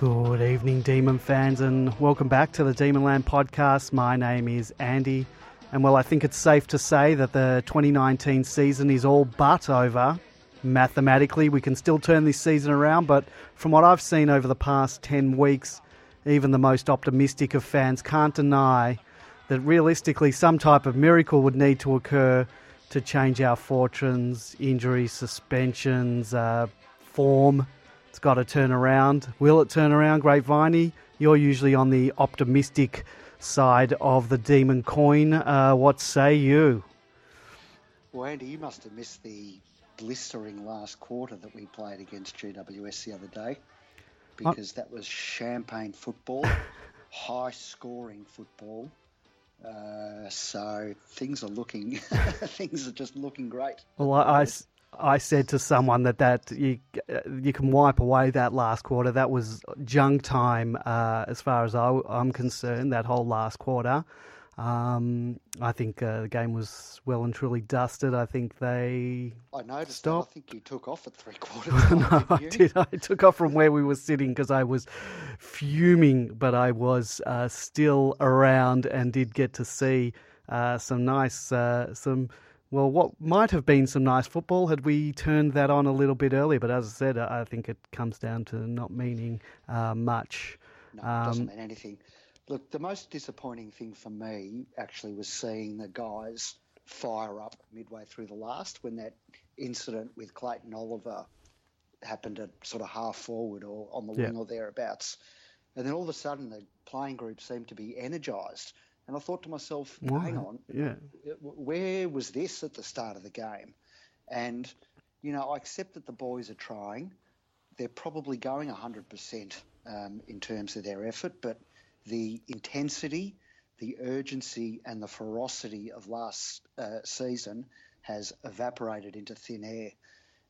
Good evening, Demon fans, and welcome back to the Demonland podcast. My name is Andy, and well, I think it's safe to say that the 2019 season is all but over. Mathematically, we can still turn this season around, but from what I've seen over the past 10 weeks, even the most optimistic of fans can't deny that realistically some type of miracle would need to occur to change our fortunes, injuries, suspensions, uh, form. It's got to turn around. Will it turn around, Grapeviney? You're usually on the optimistic side of the demon coin. Uh, what say you? Well, Andy, you must have missed the blistering last quarter that we played against GWS the other day because that was champagne football, high scoring football. Uh, so things are looking, things are just looking great. Well, I, I, I said to someone that that you you can wipe away that last quarter. That was junk time uh, as far as I, am concerned. That whole last quarter. Um, I think uh, the game was well and truly dusted. I think they. I noticed. Stopped. That. I think you took off at three quarters. no, I did. I took off from where we were sitting because I was fuming, but I was uh, still around and did get to see uh, some nice, uh, some well, what might have been some nice football had we turned that on a little bit earlier. But as I said, I think it comes down to not meaning uh, much. No, it doesn't mean anything. Look, the most disappointing thing for me actually was seeing the guys fire up midway through the last when that incident with Clayton Oliver happened at sort of half forward or on the Yeah. wing or thereabouts. And then all of a sudden the playing group seemed to be energised. And I thought to myself, hang on, Yeah. where was this at the start of the game? And, you know, I accept that the boys are trying. They're probably going 100% um, in terms of their effort, but the intensity, the urgency, and the ferocity of last uh, season has evaporated into thin air.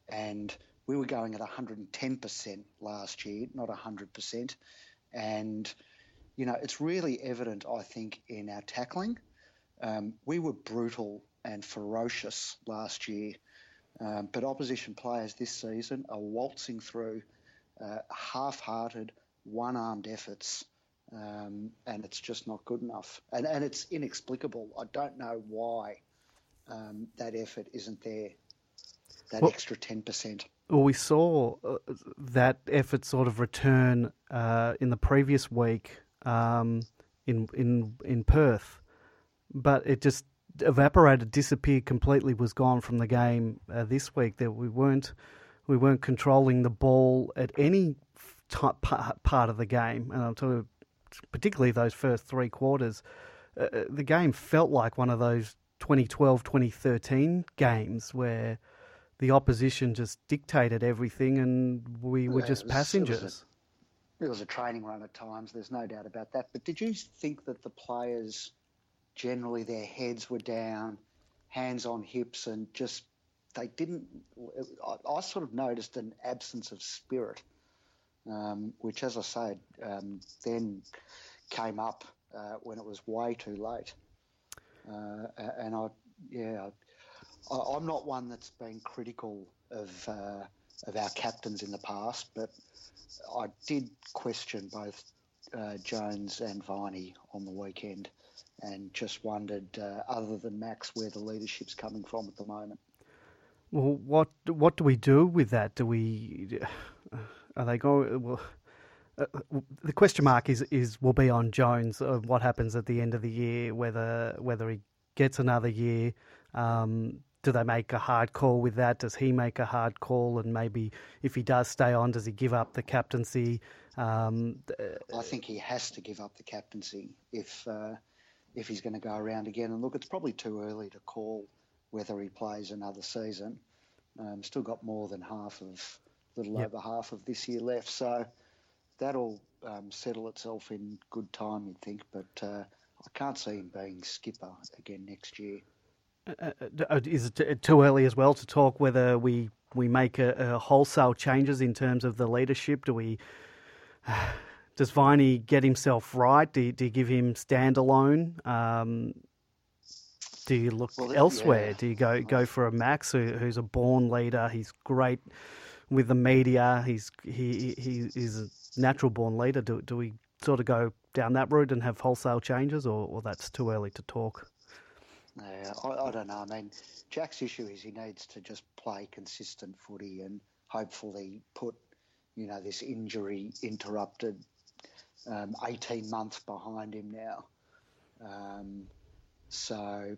And we were going at 110% last year, not 100%. And, you know, it's really evident, I think, in our tackling. Um, we were brutal and ferocious last year, um, but opposition players this season are waltzing through uh, half-hearted, one-armed efforts, um, and it's just not good enough. And, and it's inexplicable. I don't know why um, that effort isn't there. That Well- extra ten percent. Well, we saw uh, that effort sort of return uh, in the previous week um, in in in Perth, but it just evaporated, disappeared completely, was gone from the game uh, this week. That we weren't we weren't controlling the ball at any type, part of the game, and I'm talking particularly those first three quarters. Uh, uh, the game felt like one of those 2012 2013 games where the opposition just dictated everything and we were Yeah, just it was- it was a- passengers. It was a training run at times. There's no doubt about that. But did you think that the players generally their heads were down, hands on hips, and just they didn't? I, I sort of noticed an absence of spirit, um, which, as I said, um, then came up uh, when it was way too late. Uh, and I, yeah, I, I'm not one that's been critical of uh, of our captains in the past, but I did question both uh, Jones and Viney on the weekend, and just wondered, uh, other than Max, where the leadership's coming from at the moment. Well, what what do we do with that? Do we are they going? Well, uh, the question mark is is will be on Jones of what happens at the end of the year, whether whether he gets another year. Um, do they make a hard call with that? Does he make a hard call? And maybe if he does stay on, does he give up the captaincy? Um, I think he has to give up the captaincy if uh, if he's going to go around again. And look, it's probably too early to call whether he plays another season. Um, still got more than half of, little Yep. over half of this year left, so that'll um, settle itself in good time, you'd think. But uh, I can't see him being skipper again next year. Uh, uh, is it too early as well to talk whether we we make a, a wholesale changes in terms of the leadership? Do we does Viney get himself right? Do you, do you give him standalone? Um, do you look Well, elsewhere? yeah. Do you go go for a Max who, who's a born leader? He's great with the media. He's he, he he's a natural born leader. Do do we sort of go down that route and have wholesale changes, or, or that's too early to talk? Yeah, I, I don't know. I mean, Jack's issue is he needs to just play consistent footy and hopefully put, you know, this injury interrupted um, 18 months behind him now. Um, so,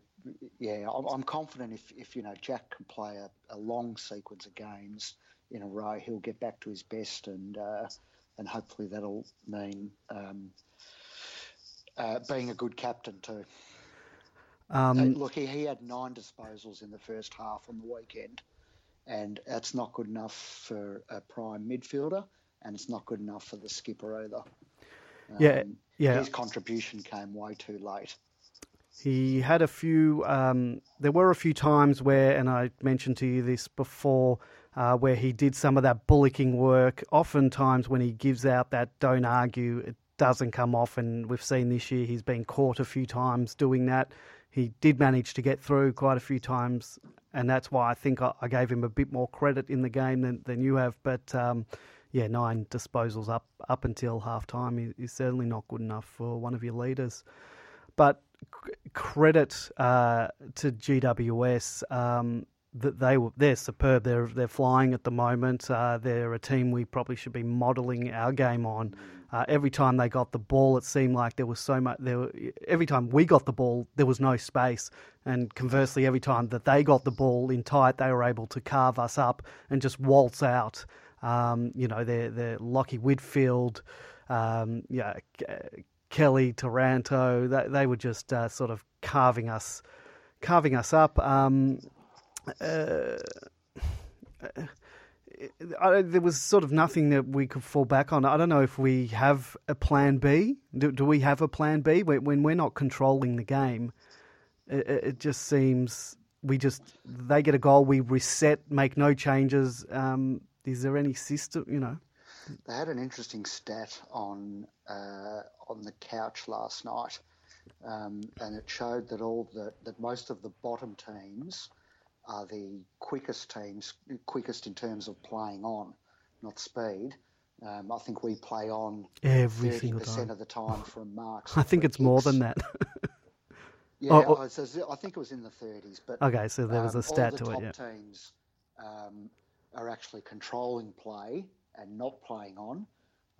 yeah, I'm, I'm, confident if, if, you know, Jack can play a, a, long sequence of games in a row, he'll get back to his best and, uh, and hopefully that'll mean um, uh, being a good captain too. Um, look, he, he had nine disposals in the first half on the weekend, and that's not good enough for a prime midfielder, and it's not good enough for the skipper either. Um, yeah, yeah. His contribution came way too late. He had a few. Um, there were a few times where, and I mentioned to you this before, uh, where he did some of that bullocking work. Oftentimes, when he gives out that "don't argue," it doesn't come off, and we've seen this year he's been caught a few times doing that he did manage to get through quite a few times, and that's why I think I, I gave him a bit more credit in the game than, than you have. But um, yeah, nine disposals up up until half time is, is, certainly not good enough for one of your leaders. But credit uh, to GWS. Um, that they were they're superb. They're they're flying at the moment. Uh, they're a team we probably should be modelling our game on. Uh, every time they got the ball, it seemed like there was so much. There, were, every time we got the ball, there was no space, and conversely, every time that they got the ball in tight, they were able to carve us up and just waltz out. Um, you know, they're, they're Whitfield, um, yeah, Kelly Taranto. They, they were just uh, sort of carving us, carving us up. Um, uh, I, there was sort of nothing that we could fall back on. I don't know if we have a plan B. Do, do we have a plan B when, we're not controlling the game? It, it, just seems we just they get a goal, we reset, make no changes. Um, is there any system? You know, they had an interesting stat on uh, on the couch last night, um, and it showed that all the that most of the bottom teams are the quickest teams, quickest in terms of playing on, not speed. Um, I think we play on every single time of the time from marks. I think it's kicks. more than that. yeah, oh, oh. I think it was in the 30s. But okay, so there was a um, stat to it. Yeah. The top teams um, are actually controlling play and not playing on.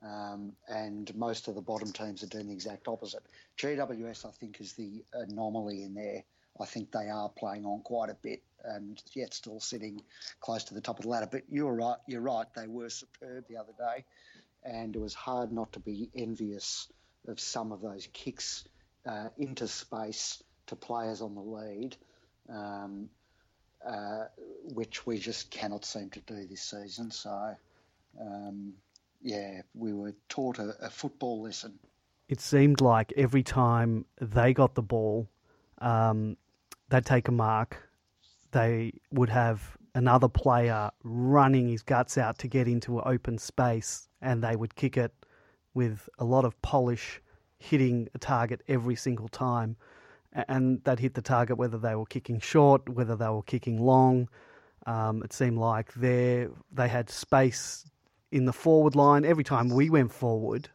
Um, and most of the bottom teams are doing the exact opposite. GWS, I think, is the anomaly in there. I think they are playing on quite a bit and yet still sitting close to the top of the ladder. But you're right. You're right. They were superb the other day, and it was hard not to be envious of some of those kicks uh, into space to players on the lead, um, uh, which we just cannot seem to do this season. So, um, yeah, we were taught a, a, football lesson. It seemed like every time they got the ball, um, they'd take a mark they would have another player running his guts out to get into an open space, and they would kick it with a lot of polish, hitting a target every single time. And they'd hit the target whether they were kicking short, whether they were kicking long. Um, it seemed like they they had space in the forward line every time we went forward.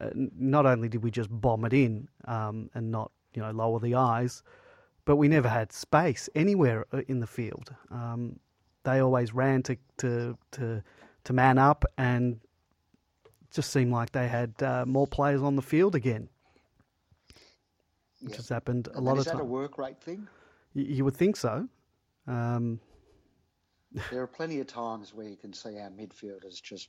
Uh, not only did we just bomb it in um, and not you know lower the eyes, but we never had space anywhere uh, in the field. Um, they always ran to, to, to, to man up and just seemed like they had uh, more players on the field again, which yeah. has happened a and lot of times. Is that a work rate thing? You, you would think so. Um, there are plenty of times where you can see our midfielders just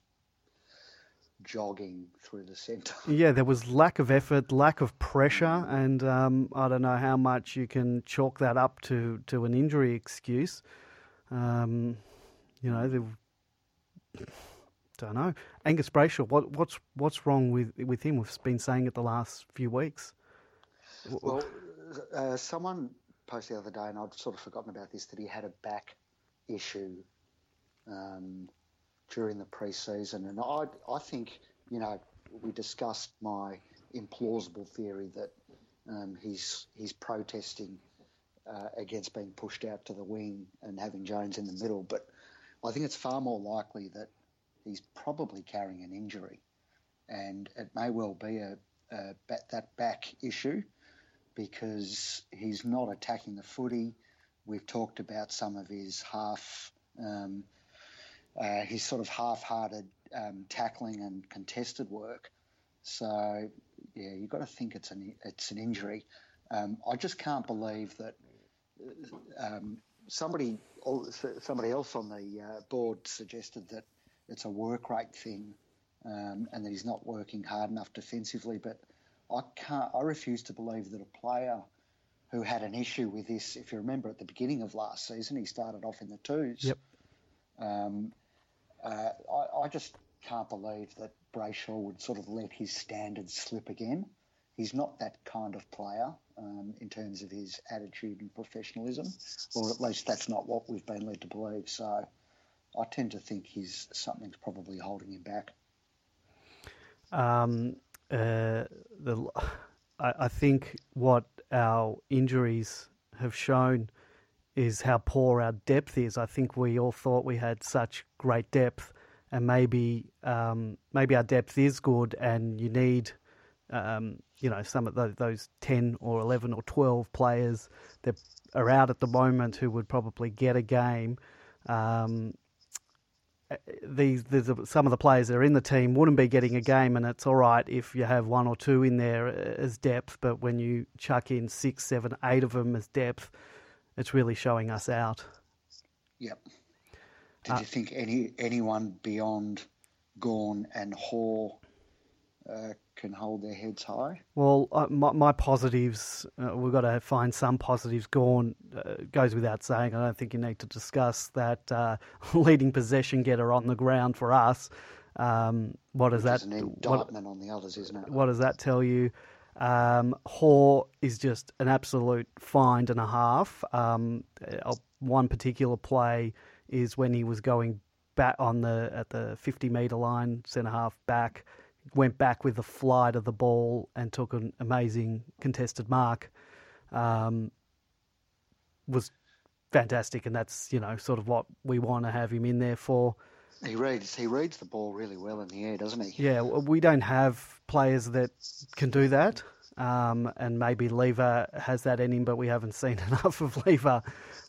jogging through the centre. Yeah, there was lack of effort, lack of pressure, and um, I don't know how much you can chalk that up to, to an injury excuse. Um, you know, the, don't know. Angus Brayshaw, what, what's what's wrong with with him? We've been saying it the last few weeks. Well, uh, someone posted the other day, and I'd sort of forgotten about this, that he had a back issue. Um, during the pre-season. And I, I think, you know, we discussed my implausible theory that um, he's he's protesting uh, against being pushed out to the wing and having Jones in the middle. But I think it's far more likely that he's probably carrying an injury, and it may well be a, a that back issue because he's not attacking the footy. We've talked about some of his half, um, uh, his sort of half-hearted um, tackling and contested work. So yeah, you've got to think it's an it's an injury. Um, I just can't believe that um, somebody somebody else on the uh, board suggested that it's a work rate thing um, and that he's not working hard enough defensively. But I can't. I refuse to believe that a player who had an issue with this, if you remember at the beginning of last season, he started off in the twos. Yep. Um, uh, I, I, just can't believe that Brayshaw would sort of let his standards slip again. He's not that kind of player um, in terms of his attitude and professionalism, or at least that's not what we've been led to believe. So I tend to think he's something's probably holding him back. Um, uh, the, I, I think what our injuries have shown is how poor our depth is. I think we all thought we had such great depth, and maybe um, maybe our depth is good, and you need um, you know some of those, those ten or eleven or twelve players that are out at the moment who would probably get a game. Um, these there's some of the players that are in the team wouldn't be getting a game, and it's all right if you have one or two in there as depth. But when you chuck in six, seven, eight of them as depth, it's really showing us out. Yep. Did uh, you think any anyone beyond Gawn and Hore uh, can hold their heads high? Well, uh, my, my, positives, uh, we've got to find some positives. Gawn uh, goes without saying. I don't think you need to discuss that uh, leading possession getter on the ground for us. Um, what does that? Indictment what, on the others, isn't it? What does that tell you? Um, Hore is just an absolute find and a half. Um, uh, one particular play is when he was going back on the at the 50 metre line, centre half back went back with the flight of the ball and took an amazing contested mark. Um, was fantastic, and that's you know sort of what we want to have him in there for. He reads he reads the ball really well in the air, doesn't he? Yeah, we don't have players that can do that. Um, and maybe Lever has that in him, but we haven't seen enough of Lever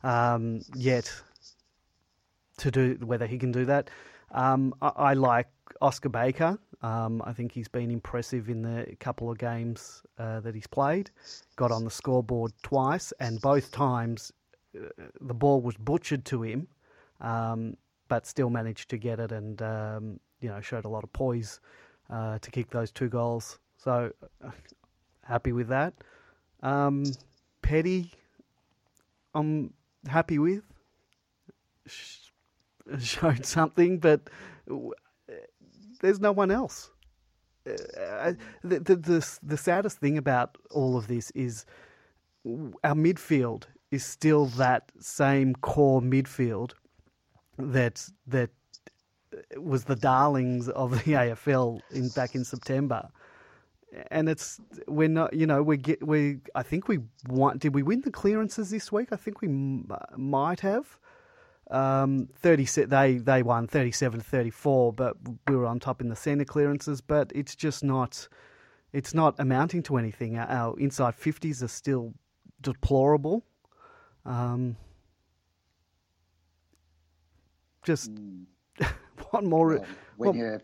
um, yet to do whether he can do that. Um, I, I, like Oskar Baker. Um, I think he's been impressive in the couple of games uh, that he's played. Got on the scoreboard twice, and both times uh, the ball was butchered to him, um, but still managed to get it, and um, you know showed a lot of poise uh, to kick those two goals. So happy with that. Um, Petty, I'm happy with. Showed something, but there's no one else. Uh, the, the, the, the saddest thing about all of this is our midfield is still that same core midfield that that was the darlings of the AFL in back in September. And it's we're not you know we get we I think we want did we win the clearances this week I think we m- might have um, 30, they they won 37 34, but we were on top in the centre clearances. But it's just not it's not amounting to anything. Our, our inside 50s are still deplorable. Um, just mm. one more. Well, when well, you're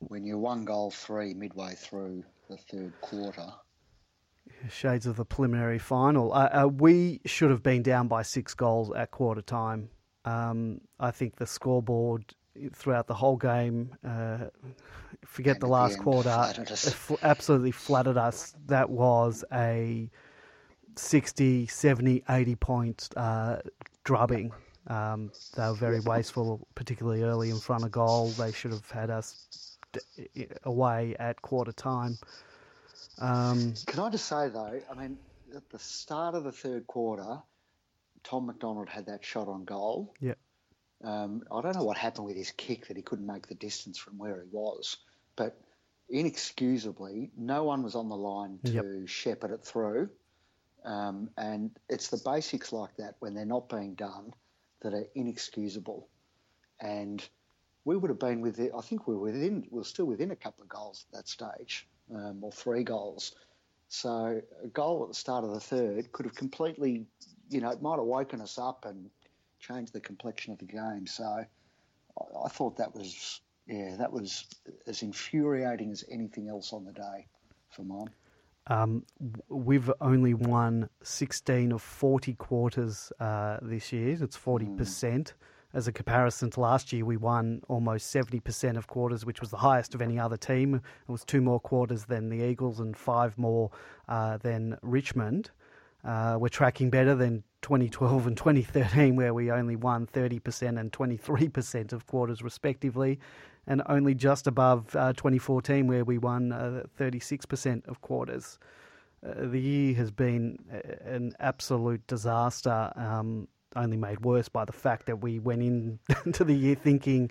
when you're one goal three midway through the third quarter. Shades of the preliminary final. Uh, uh, we should have been down by six goals at quarter time. Um, I think the scoreboard throughout the whole game, uh, forget and the last quarter, absolutely flattered us. That was a 60, 70, 80 point uh, drubbing. Um, they were very wasteful, particularly early in front of goal. They should have had us away at quarter time. Um, Can I just say though? I mean, at the start of the third quarter, Tom McDonald had that shot on goal. Yeah. Um, I don't know what happened with his kick that he couldn't make the distance from where he was, but inexcusably, no one was on the line to yep. shepherd it through. Um, and it's the basics like that when they're not being done that are inexcusable. and we would have been within. I think we were within. We were still within a couple of goals at that stage, um, or three goals. So a goal at the start of the third could have completely, you know, it might have woken us up and changed the complexion of the game. So I, I thought that was, yeah, that was as infuriating as anything else on the day for mine. Um, we've only won 16 of 40 quarters uh, this year. It's 40%. Mm. As a comparison to last year, we won almost 70% of quarters, which was the highest of any other team. It was two more quarters than the Eagles and five more uh, than Richmond. Uh, we're tracking better than 2012 and 2013, where we only won 30% and 23% of quarters, respectively, and only just above uh, 2014, where we won uh, 36% of quarters. Uh, the year has been an absolute disaster. Um, only made worse by the fact that we went into the year thinking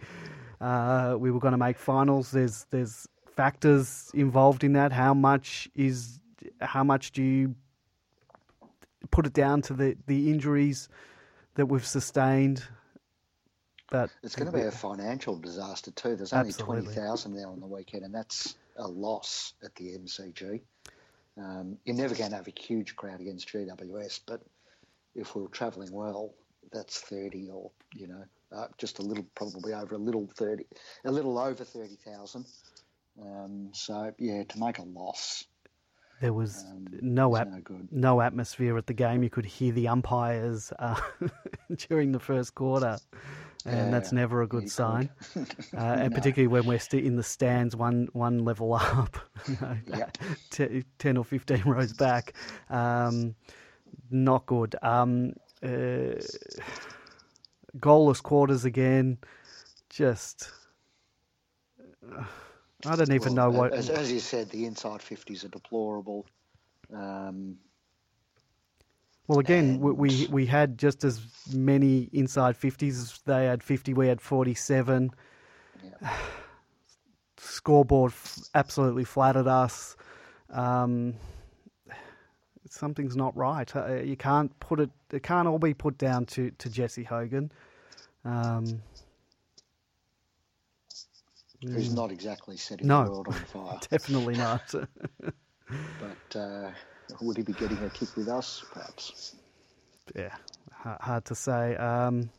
uh, we were going to make finals. There's there's factors involved in that. How much is how much do you put it down to the, the injuries that we've sustained? But it's going to be a financial disaster too. There's only twenty thousand there on the weekend, and that's a loss at the MCG. Um, you're never going to have a huge crowd against GWS, but if we are travelling well, that's 30 or, you know, uh, just a little, probably over a little 30, a little over 30,000. Um, so, yeah, to make a loss. There was um, no, ap- no, no, atmosphere at the game. You could hear the umpires uh, during the first quarter, and yeah, that's never a good sign. uh, and no. particularly when we're st- in the stands, one one level up, you know, yep. t- ten or fifteen rows back. Um, not good. Um, uh, goalless quarters again. Just. Uh, I don't even well, know what. As, as, you said, the inside 50s are deplorable. Um, well, again, and... we we had just as many inside 50s. They had 50, we had 47. Yeah. Scoreboard absolutely flattered us. Um, something's not right. Uh, you can't put it. It can't all be put down to to Jesse Hogan. Um, Who's mm. not exactly setting no, the world on fire. definitely not. but uh, would he be getting a kick with us, perhaps? Yeah, hard to say. Um,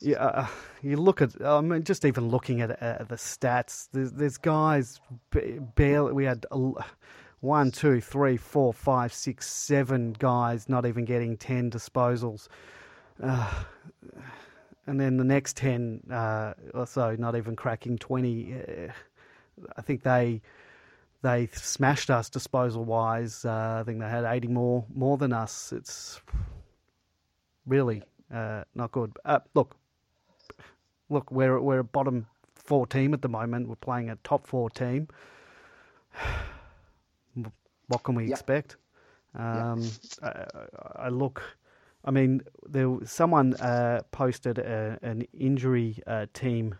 yeah, uh, you look at. I mean, just even looking at uh, the stats. There's, there's guys barely. We had one, two, three, four, five, six, seven guys not even getting 10 disposals. Uh, and then the next 10 uh, or so not even cracking 20. Uh, I think they they smashed us disposal wise. Uh, I think they had 80 more more than us. It's really uh, not good. Uh, look, look, we're we're a bottom four team at the moment. We're playing a top four team what can we expect? Um. I, I, look. I mean, there someone uh, posted a, an injury uh, team,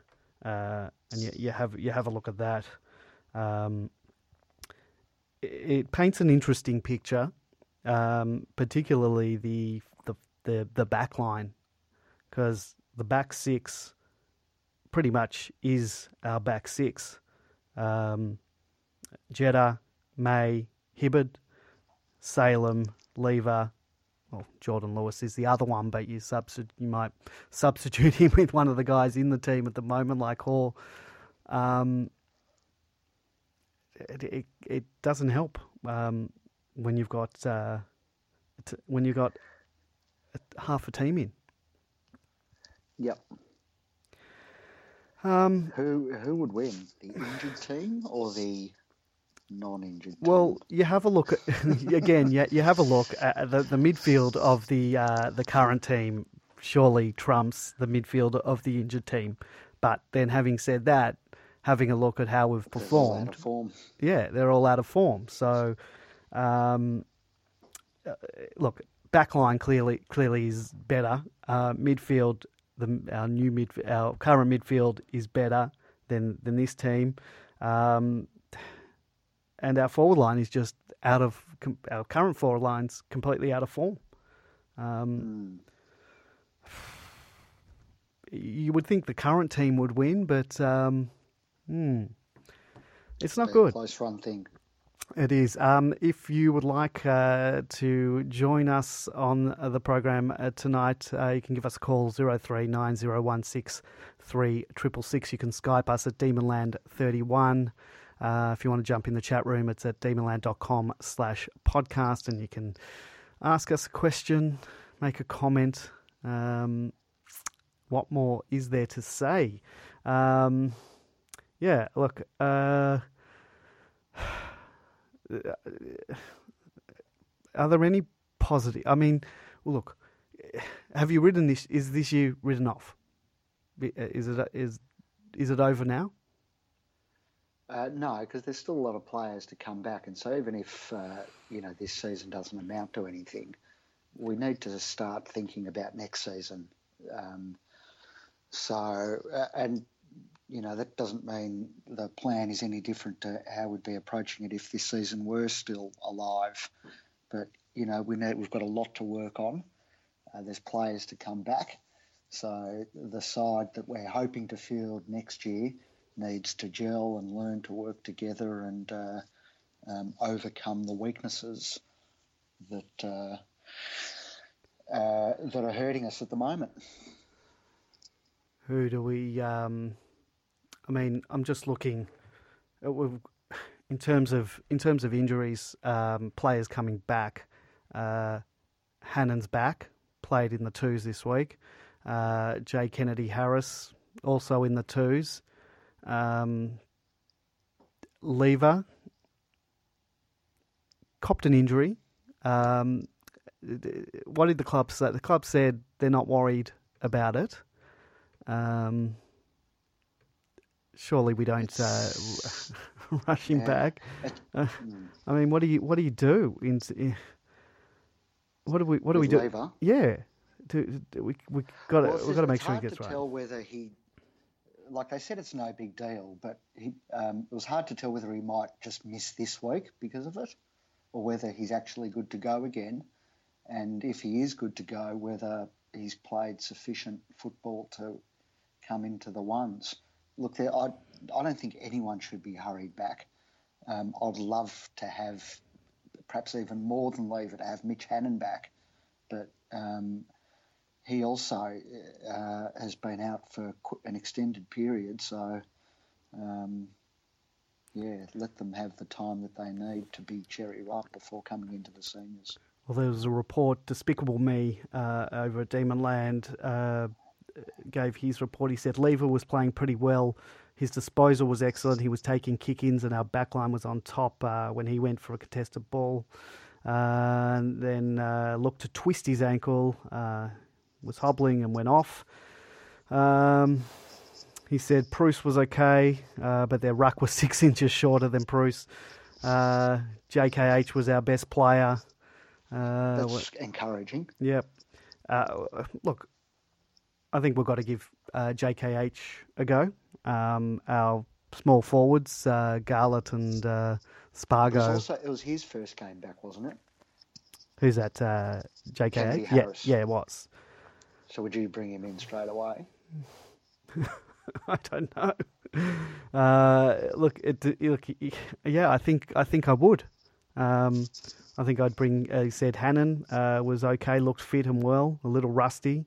uh, and you, you, have you have a look at that. Um, it, paints an interesting picture, um, particularly the the the, the back line, because the back six pretty much is our back six. Um, Jetta, May, Hibberd, Salem, Lever. Well, Jordan Lewis is the other one, but you substitute you might substitute him with one of the guys in the team at the moment, like Hore. Um, it, it, it doesn't help um, when you've got uh, when you've got half a team in. Yep. Um, who who would win, the injured team or the non-injured. Well, you have a look at again. Yeah, you have a look at the, the midfield of the uh, the current team. Surely trumps the midfield of the injured team. But then, having said that, having a look at how we've performed, yeah, they're all out of form. So, um, uh, look, backline clearly clearly is better. Uh, midfield, the our new mid our current midfield is better than than this team. Um, and our forward line is just out of our current forward lines completely out of form. Um, mm. you would think the current team would win, but um, hmm, it's not good. Close run thing. It is. Um, if you would like uh, to join us on the program uh, tonight, uh, you can give us a call 0390163666. You can Skype us at Demonland31. Uh, if you want to jump in the chat room, it's at demonland.com slash podcast and you can ask us a question, make a comment. Um, what more is there to say? Um, yeah, look, uh, are there any positive? I mean, look, have you written this? Is this year written off? Is it is is it over now? Uh, no, because there's still a lot of players to come back, and so even if uh, you know this season doesn't amount to anything, we need to start thinking about next season. Um, so, uh, and you know that doesn't mean the plan is any different to how we'd be approaching it if this season were still alive. But you know we need, we've got a lot to work on. Uh, there's players to come back, so the side that we're hoping to field next year needs to gel and learn to work together and uh, um, overcome the weaknesses that uh, uh, that are hurting us at the moment. Who do we? Um, I mean, I'm just looking. in terms of in terms of injuries, um, players coming back. Uh, Hannan's back, played in the twos this week. Uh, Jay Kennedy Harris also in the twos. Um, Lever copped an injury. Um, what did the club say? The club said they're not worried about it. Um, surely we don't uh, rush him yeah. back. Uh, I mean, what do you what do you do? In, in what do we what do With we do? Lever? Yeah, do, do, we we got to well, we got to make sure he hard gets to right. Tell whether he, like they said, it's no big deal, but he, um, it was hard to tell whether he might just miss this week because of it, or whether he's actually good to go again, and if he is good to go, whether he's played sufficient football to come into the ones. Look, there, I, I don't think anyone should be hurried back. Um, I'd love to have, perhaps even more than Lever, to have Mitch Hannan back, but um, he also uh, has been out for an extended period. So, um, yeah, let them have the time that they need to be cherry ripe before coming into the seniors. Well, there was a report, Despicable Me, uh, over at Demonland. Uh, gave his report. He said Lever was playing pretty well. His disposal was excellent. He was taking kick ins, and our backline was on top uh, when he went for a contested ball. Uh, and then uh, looked to twist his ankle, uh, was hobbling and went off. Um, he said Preuss was okay, uh, but their ruck was six inches shorter than Preuss. Uh, JKH was our best player. That's encouraging. Yep. look, I think we've got to give uh, JKH a go. Um, our small forwards, uh, Garlett and uh, Spargo. It was, also, it was his first game back, wasn't it? Who's that? Uh, JKH? Yeah, yeah, it was. So would you bring him in straight away? I don't know. Uh, look, it, look, yeah, I think I think I would. Um, I think I'd bring. Uh, said Hannan uh, was okay, looked fit and well, a little rusty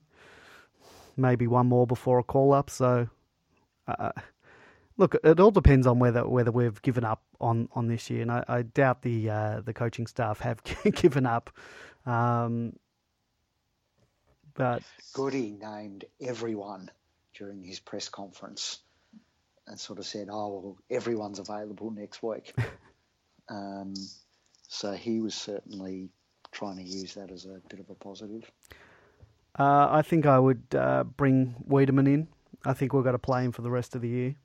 maybe one more before a call up. So, uh, look, it all depends on whether whether we've given up on, on this year, and I, I doubt the uh, the coaching staff have given up. Um, but Goody named everyone during his press conference and sort of said, "Oh, well, everyone's available next week." um, so he was certainly trying to use that as a bit of a positive. Uh, I think I would uh, bring Weideman in. I think we've got to play him for the rest of the year.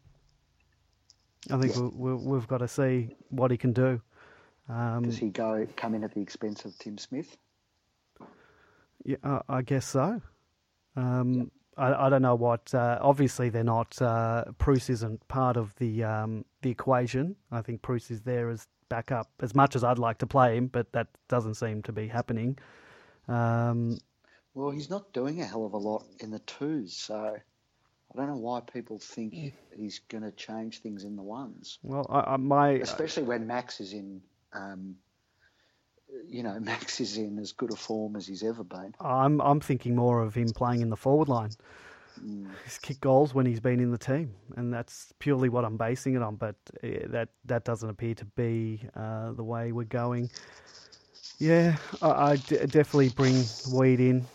I think yeah. we, have got to see what he can do. Um, Does he go come in at the expense of Tim Smith? Yeah, uh, I guess so. Um, yep. I, I, don't know what. Uh, obviously, they're not. Uh, Preuss isn't part of the um, the equation. I think Preuss is there as backup. As much as I'd like to play him, but that doesn't seem to be happening. Um, well, he's not doing a hell of a lot in the twos, so I don't know why people think he's going to change things in the ones. Well, I, I, my especially when Max is in. Um, you know, Max is in as good a form as he's ever been. I'm I'm thinking more of him playing in the forward line. Mm. He's kicked goals when he's been in the team, and that's purely what I'm basing it on. But uh, that that doesn't appear to be uh, the way we're going. Yeah, I, I d- definitely bring Weed in.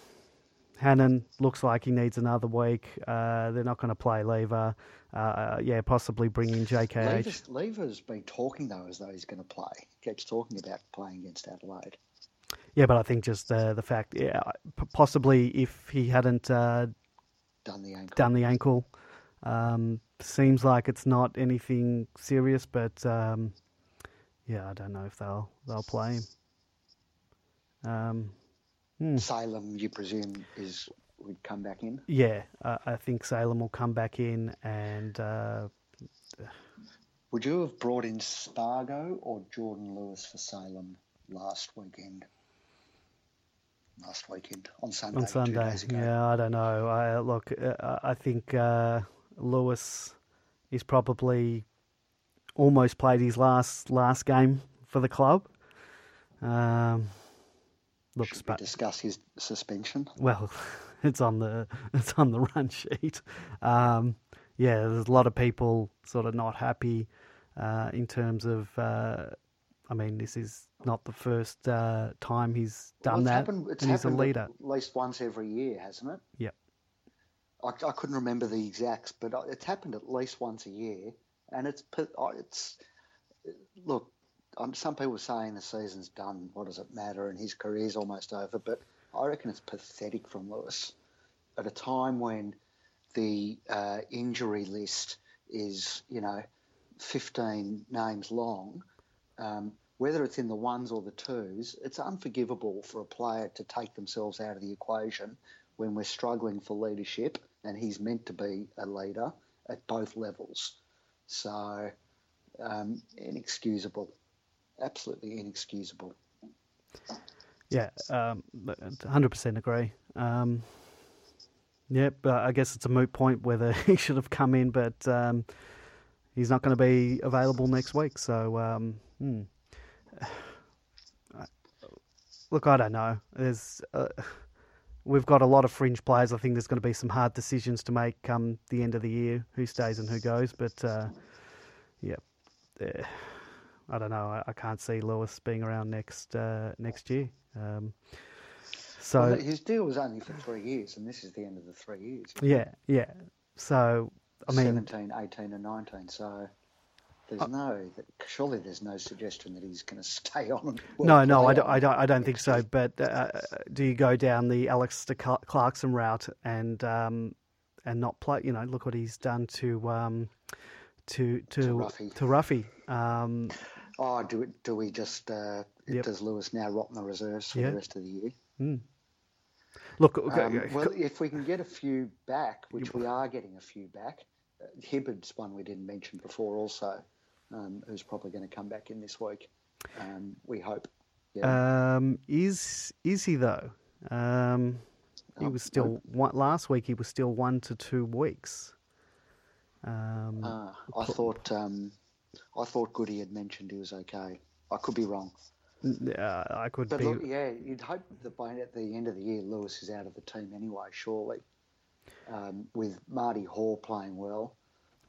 Hannan looks like he needs another week. Uh, they're not going to play Lever. Uh, yeah, possibly bring in JKH. Lever's, Lever's been talking though as though he's going to play. He keeps talking about playing against Adelaide. Yeah, but I think just the the fact, yeah, possibly if he hadn't uh, done the ankle, done the ankle, um, seems like it's not anything serious. But um, yeah, I don't know if they'll they'll play him. Um, hmm. Salem, you presume, is would come back in. Yeah, uh, I think Salem will come back in, and uh, would you have brought in Spargo or Jordan Lewis for Salem last weekend? Last weekend on Sunday. On Sunday, yeah, I don't know. I look, uh, I think uh, Lewis is probably almost played his last last game for the club. Um, looks Should we discuss his suspension? Well, it's on the it's on the run sheet. Um, yeah, there's a lot of people sort of not happy uh, in terms of. Uh, I mean, this is not the first uh, time he's done well, that. Happened, it's he's a leader. At least once every year, hasn't it? Yep. I, I couldn't remember the exacts, but it's happened at least once a year, and it's it's look. Some people are saying the season's done. What does it matter? And his career's almost over. But I reckon it's pathetic from Lewis at a time when the uh, injury list is, you know, 15 names long. Um, whether it's in the ones or the twos, it's unforgivable for a player to take themselves out of the equation when we're struggling for leadership, and he's meant to be a leader at both levels. So, um, inexcusable, absolutely inexcusable. Yeah, um, 100% agree. Um, yeah, but I guess it's a moot point whether he should have come in, but um, he's not going to be available next week. So, um, hmm. look, I don't know. There's uh, we've got a lot of fringe players. I think there's going to be some hard decisions to make come the end of the year, who stays and who goes. But uh, yeah, I don't know. I, I, can't see Lewis being around next uh, next year. Um, so well, his deal was only for three years, and this is the end of the three years. Yeah, yeah. So I mean, 17, 18, and nineteen. So there's uh, no surely there's no suggestion that he's going to stay on. no, no, I don't, I don't, I don't think so. But uh, do you go down the Alastair Clarkson route and um, and not play? You know, look what he's done to um, to to to Roughy. To Roughy. Um, oh, do do we just uh, yep. does Lewis now rot in the reserves for the rest of the year? Mm. Look, okay, um, well, if we can get a few back, which we are getting a few back, uh, Hibberd's one we didn't mention before, also, um, who's probably going to come back in this week. Um, we hope. Yeah. Um, is is he though? Um, he oh, was still one, last week. He was still one to two weeks. Um, uh, I thought I thought Goody had mentioned he was okay. I could be wrong. Uh, I could but be. Look, yeah, you'd hope that by at the end of the year, Lewis is out of the team anyway, surely. Um, with Marty Hore playing well,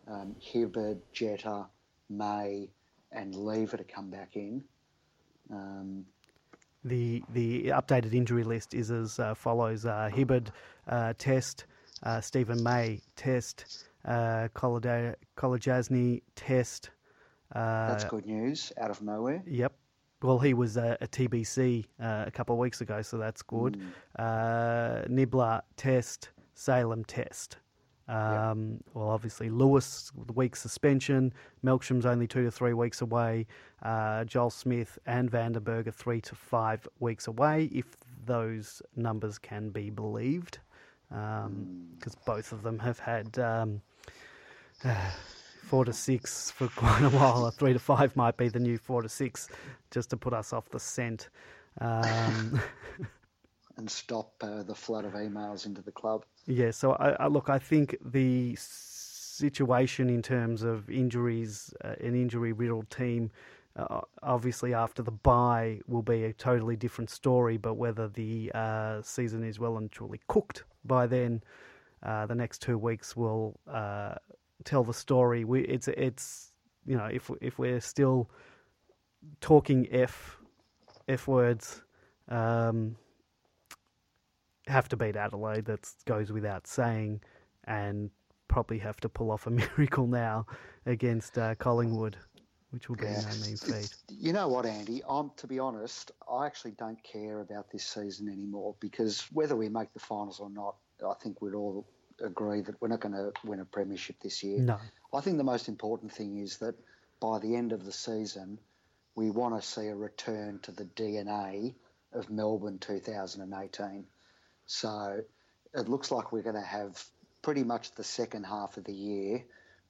um, Hibberd, Jetta, May, and Lever to come back in. Um, the the updated injury list is as uh, follows: uh, Hibberd, uh, Test, uh, Steven May, Test, uh, Test. Uh, That's good news out of nowhere. Yep. Well, he was a, a TBC uh, a couple of weeks ago, so that's good. Mm. Uh, Nibbler test, Salem test. Um, yep. Well, obviously Lewis the week suspension. Melksham's only two to three weeks away. Uh, Joel Smith and Vandenberg are three to five weeks away, if those numbers can be believed, because um, mm. both of them have had. Um, four to six for quite a while. A three to five might be the new four to six, just to put us off the scent. Um, and stop uh, the flood of emails into the club. Yeah, so I, I, look, I think the situation in terms of injuries, uh, an injury riddled team, uh, obviously after the bye will be a totally different story. But whether the uh, season is well and truly cooked by then, uh, the next two weeks will uh, tell the story. We, it's it's you know if if we're still talking F F words. Um, have to beat Adelaide. That goes without saying, and probably have to pull off a miracle now against uh, Collingwood, which will be yeah. no mean feat. You know what, Andy? I'm to be honest, I actually don't care about this season anymore because whether we make the finals or not, I think we'd all agree that we're not going to win a premiership this year. No. I think the most important thing is that by the end of the season, we want to see a return to the DNA of Melbourne 2018. So it looks like we're going to have pretty much the second half of the year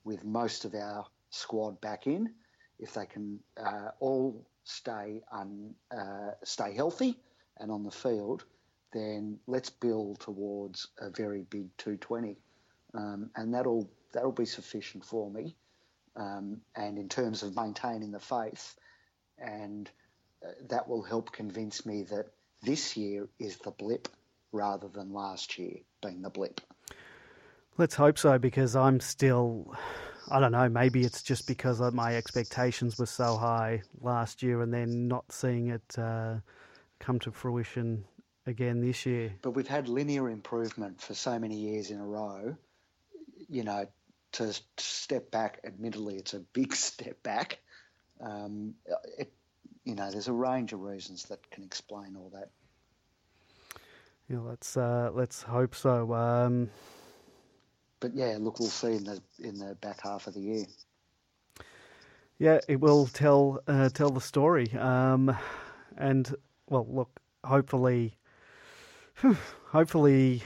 with most of our squad back in. If they can uh, all stay un, uh, stay healthy and on the field, then let's build towards a very big 220, um, and that'll that'll be sufficient for me. Um, and in terms of maintaining the faith, and uh, that will help convince me that this year is the blip rather than last year being the blip. Let's hope so, because I'm still. I don't know. Maybe it's just because my expectations were so high last year, and then not seeing it uh, come to fruition again this year. But we've had linear improvement for so many years in a row. You know, to step back, admittedly, it's a big step back. Um, it, you know, there's a range of reasons that can explain all that. Yeah, let's uh, let's hope so. Um, but yeah, look, we'll see in the in the back half of the year. Yeah, it will tell uh, tell the story. Um, and well, look, hopefully, hopefully,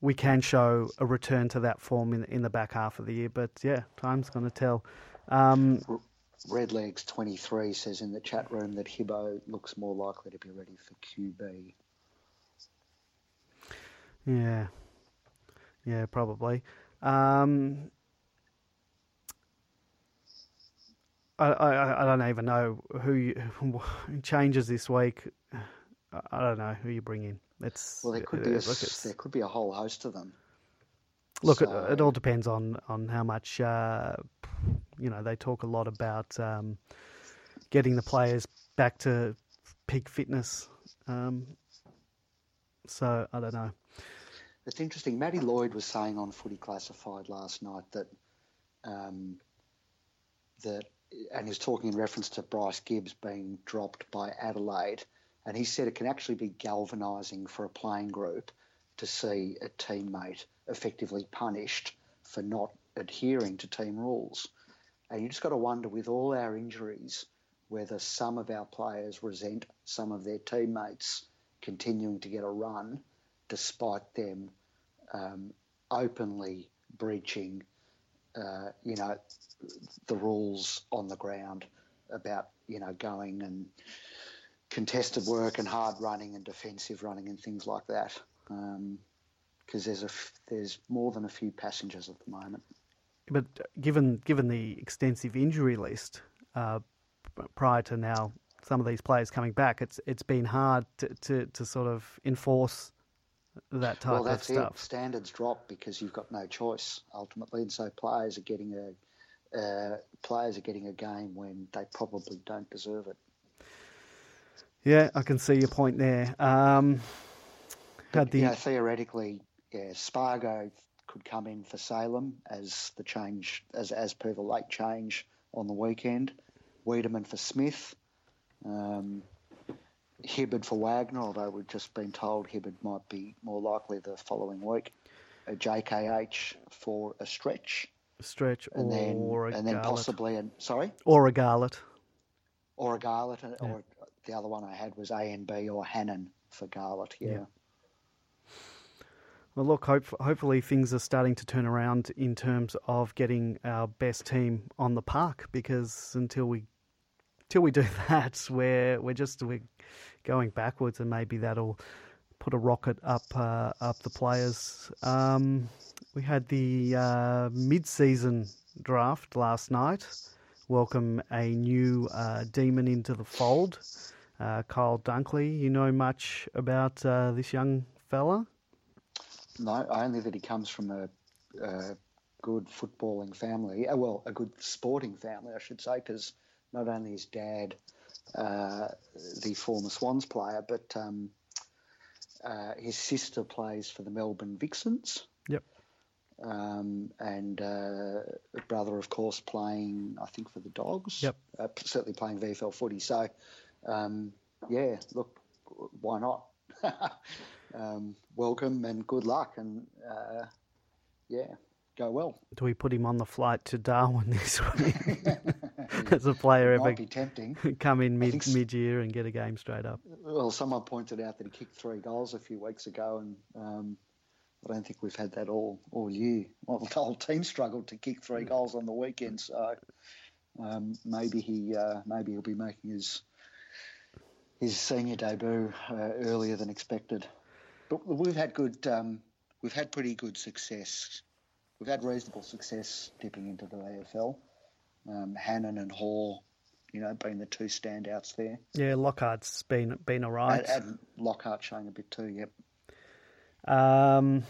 we can show a return to that form in in the back half of the year. But yeah, time's going to tell. Um, Redlegs twenty three says in the chat room that Hibbo looks more likely to be ready for QB. Yeah, yeah, probably. Um, I, I, I don't even know who, you, who changes this week. I don't know who you bring in. It's well, there could be a, there could be a whole host of them. Look, so... it, it, all depends on on how much uh, you know. They talk a lot about um, getting the players back to peak fitness. Um, so I don't know. It's interesting. Matty Lloyd was saying on Footy Classified last night that um, that, and he was talking in reference to Bryce Gibbs being dropped by Adelaide, and he said it can actually be galvanising for a playing group to see a teammate effectively punished for not adhering to team rules. And you just got to wonder, with all our injuries, whether some of our players resent some of their teammates continuing to get a run despite them um, openly breaching, uh, you know, the rules on the ground about you know going and contested work and hard running and defensive running and things like that. Because um, there's a f- there's more than a few passengers at the moment. But given given the extensive injury list uh, prior to now, some of these players coming back, it's it's been hard to, to, to sort of enforce that type well, that's of stuff. It. Standards drop because you've got no choice ultimately, and so players are getting a uh, players are getting a game when they probably don't deserve it. Yeah, I can see your point there. Um, but, the... you know, theoretically, yeah, Spargo could come in for Salem as the change as as per the late change on the weekend. Weideman for Smith. Um, Hibberd for Wagner, although we've just been told Hibberd might be more likely the following week. A JKH for a stretch. A stretch and then, a And then possibly, a, sorry? Or a Garlett. Or a Garlett, Yeah. Or the other one I had was ANB or Hannan for Garlett, yeah. yeah. Well, look, hope, hopefully things are starting to turn around in terms of getting our best team on the park because until we until we do that, we're we're just we're going backwards, and maybe that'll put a rocket up uh, up the players. Um, we had the uh, mid-season draft last night. Welcome a new uh, demon into the fold, uh, Kyle Dunkley. You know much about uh, this young fella? No, only that he comes from a, a good footballing family. Uh, well, a good sporting family, I should say, because not only his dad uh, the former Swans player, but um, uh, his sister plays for the Melbourne Vixens. Yep. Um, and uh, brother, of course, playing I think for the Dogs. Yep. Uh, certainly playing VFL footy. So, um, yeah, look, why not? Um, welcome and good luck, and uh, yeah, go well. Do we put him on the flight to Darwin this week? As a player, might ever be tempting. come in mid think s- mid year and get a game straight up? Well, someone pointed out that he kicked three goals a few weeks ago, and um, I don't think we've had that all all year. Well, the whole team struggled to kick three goals on the weekend, so um, maybe he uh, maybe he'll be making his his senior debut uh, earlier than expected. But we've had good, um, we've had pretty good success. We've had reasonable success dipping into the AFL. Um, Hannan and Hore, you know, being the two standouts there. Yeah, Lockhart's been been all right. And, and Lockhart showing a bit too. Yep. Um,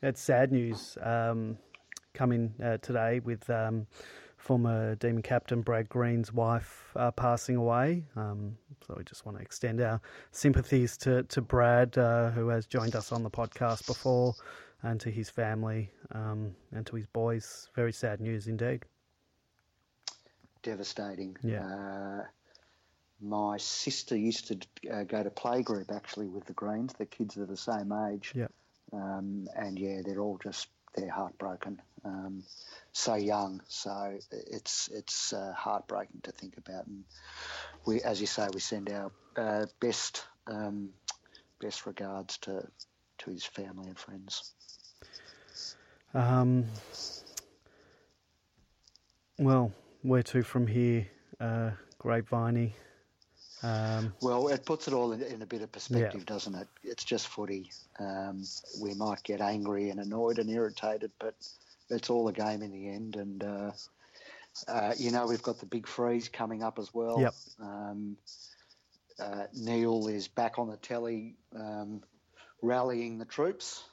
that's sad news um, coming uh, today with um, former Demon captain Brad Green's wife uh, passing away. Um, so we just want to extend our sympathies to, to Brad, uh, who has joined us on the podcast before, and to his family um, and to his boys. Very sad news indeed. devastating. Yeah. My sister used to uh, go to playgroup actually with the Greens. The kids are the same age. Yeah. Um, and yeah, they're all just they're heartbroken. Um, so young, so it's it's uh, heartbreaking to think about. And we, as you say, we send our uh, best um, best regards to to his family and friends. Um, well, where to from here? Uh, Grapeviney. Um, Well, it puts it all in, in a bit of perspective, doesn't it? It's just footy. Um, we might get angry and annoyed and irritated, but it's all a game in the end. And uh, uh, you know, we've got the big freeze coming up as well. Yep. Um, uh, Neil is back on the telly, um, rallying the troops,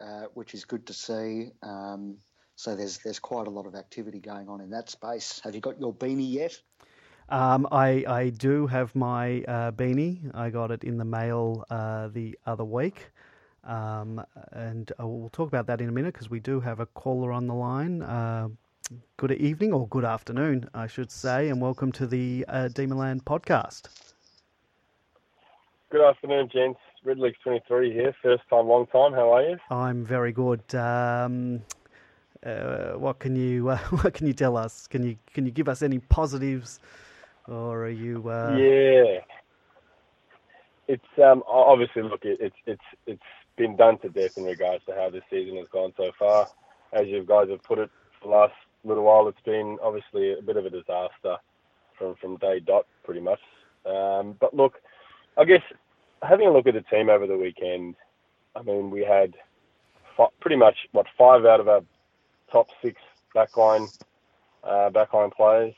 uh, which is good to see. Um, so there's there's quite a lot of activity going on in that space. Have you got your beanie yet? Um, I I do have my uh, beanie. I got it in the mail uh, the other week, um, and uh, we'll talk about that in a minute because we do have a caller on the line. Uh, good evening or good afternoon, I should say, and welcome to the uh, Demonland podcast. Good afternoon, gents. Ridley 23 here. First time, long time. How are you? I'm very good. Um, uh, what can you uh, what can you tell us? Can you can you give us any positives, or are you? Uh, Yeah. It's um obviously look it, it's it's it's been done to death in regards to how this season has gone so far. As you guys have put it for the last little while, it's been obviously a bit of a disaster from from day dot pretty much. Um, but look, I guess having a look at the team over the weekend, I mean we had fi- pretty much what five out of our top six backline uh, backline players.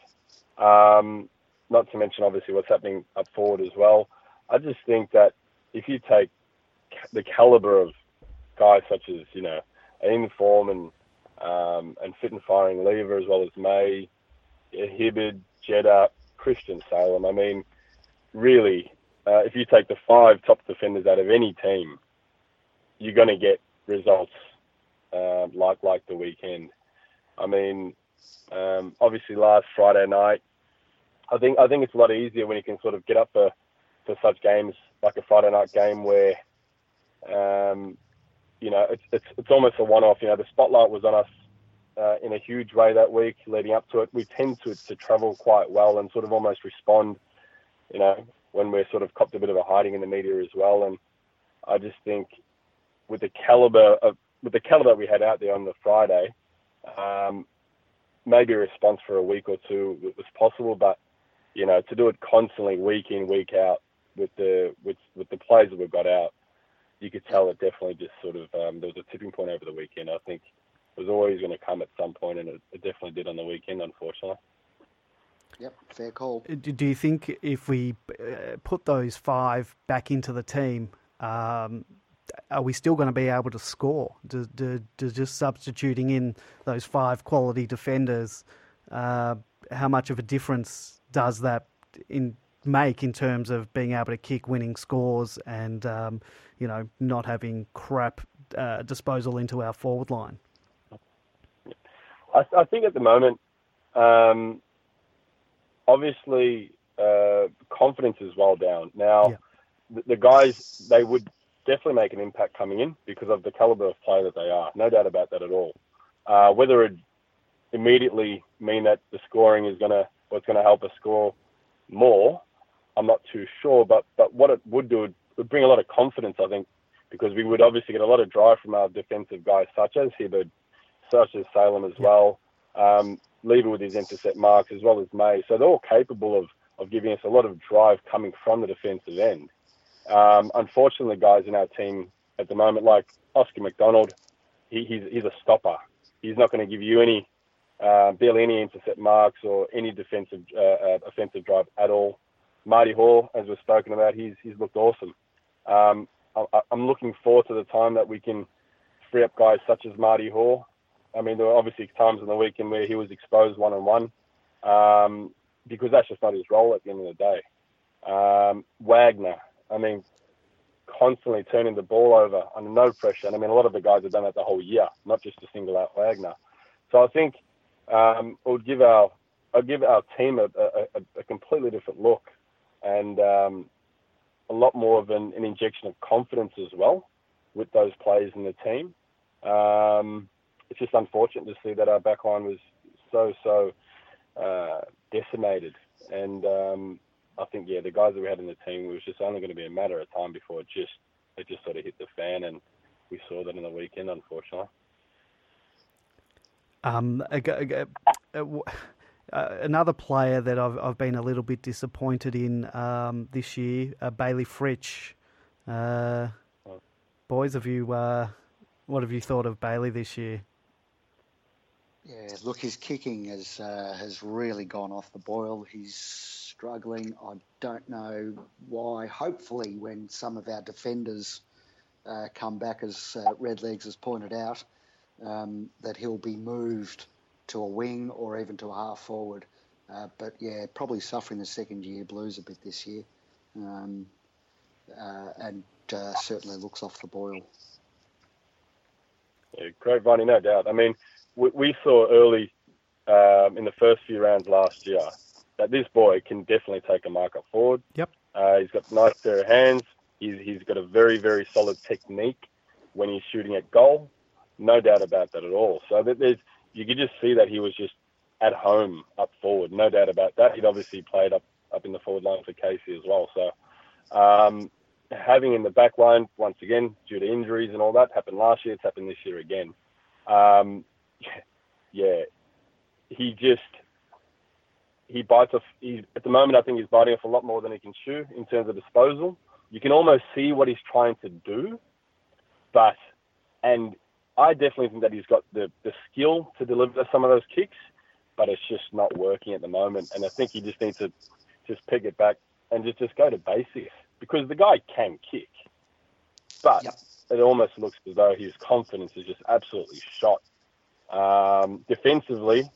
Um, not to mention obviously what's happening up forward as well. I just think that if you take the caliber of guys such as you know in form and um, and fit and firing Lever as well as May, Hibberd, Jetta, Christian Salem. I mean, really, uh, if you take the five top defenders out of any team, you're going to get results uh, like like the weekend. I mean, um, obviously last Friday night, I think I think it's a lot easier when you can sort of get up for, for such games like a Friday night game where, um, you know, it's it's it's almost a one-off. You know, the spotlight was on us uh, in a huge way that week leading up to it. We tend to to travel quite well and sort of almost respond, you know, when we're sort of copped a bit of a hiding in the media as well. And I just think with the caliber of with the caliber we had out there on the Friday, um, maybe a response for a week or two was possible, but you know, to do it constantly, week in, week out, with the with with the players that we've got out, you could tell it definitely just sort of um, there was a tipping point over the weekend. I think it was always going to come at some point, and it, it definitely did on the weekend, unfortunately. Yep, fair call. Uh, do you think if we uh, put those five back into the team, um, are we still going to be able to score? Does, do, do just substituting in those five quality defenders, uh, how much of a difference does that in make in terms of being able to kick winning scores and um, you know not having crap uh, disposal into our forward line? I, I think at the moment, um, obviously, uh, confidence is well down. Now, yeah. the, the, guys, they would definitely make an impact coming in because of the caliber of player that they are. No doubt about that at all. Uh, whether it immediately mean that the scoring is going to, what's going to help us score more, I'm not too sure. But, but what it would do, it would bring a lot of confidence, I think, because we would obviously get a lot of drive from our defensive guys, such as Hibberd, such as Salem as well. Um, Lever with his intercept marks, as well as May. So they're all capable of, of giving us a lot of drive coming from the defensive end. Um, unfortunately, guys in our team at the moment, like Oscar McDonald, he, he's, he's a stopper. He's not going to give you any, uh, barely any intercept marks or any defensive, uh, uh, offensive drive at all. Marty Hore, as we've spoken about, he's, he's looked awesome. Um, I, I'm looking forward to the time that we can free up guys such as Marty Hore I mean, there were obviously times in the weekend where he was exposed one on one, because that's just not his role at the end of the day. Um, Wagner, I mean, constantly turning the ball over under no pressure. And I mean, a lot of the guys have done that the whole year, not just a single out Wagner. So I think um, it would give our i give our team a, a, a, completely different look and um, a lot more of an, an, injection of confidence as well with those players in the team. Um, it's just unfortunate to see that our backline was so so uh, decimated. And um, I think yeah, the guys that we had in the team it was just only going to be a matter of time before it just it just sort of hit the fan, and we saw that in the weekend, unfortunately. Um, uh, another player that I've I've been a little bit disappointed in um, this year, uh, Bailey Fritsch. Uh, oh. boys, have you uh, what have you thought of Bailey this year? Yeah, look, his kicking has uh, has really gone off the boil. He's struggling. I don't know why. Hopefully, when some of our defenders uh, come back, as uh, Redlegs has pointed out, um, that he'll be moved to a wing or even to a half forward. Uh, but yeah, probably suffering the second year blues a bit this year, um, uh, and uh, certainly looks off the boil. Yeah, great, Vonnie, no doubt. I mean we, we saw early um, in the first few rounds last year that this boy can definitely take a mark up forward. Yep. Uh, he's got a nice pair of hands. He's, he's got a very, very solid technique when he's shooting at goal. No doubt about that at all. So that there's, you could just see that he was just at home up forward. No doubt about that. He'd obviously played up, up in the forward line for Casey as well. So um, having in the back line, once again, due to injuries and all that, happened last year. It's happened this year again. Um, yeah, he just he bites off. At the moment, I think he's biting off a lot more than he can chew in terms of disposal. You can almost see what he's trying to do, but and I definitely think that he's got the the skill to deliver some of those kicks, but it's just not working at the moment. And I think he just needs to just pick it back and just just go to basics because the guy can kick, but yep. it almost looks as though his confidence is just absolutely shot um, defensively,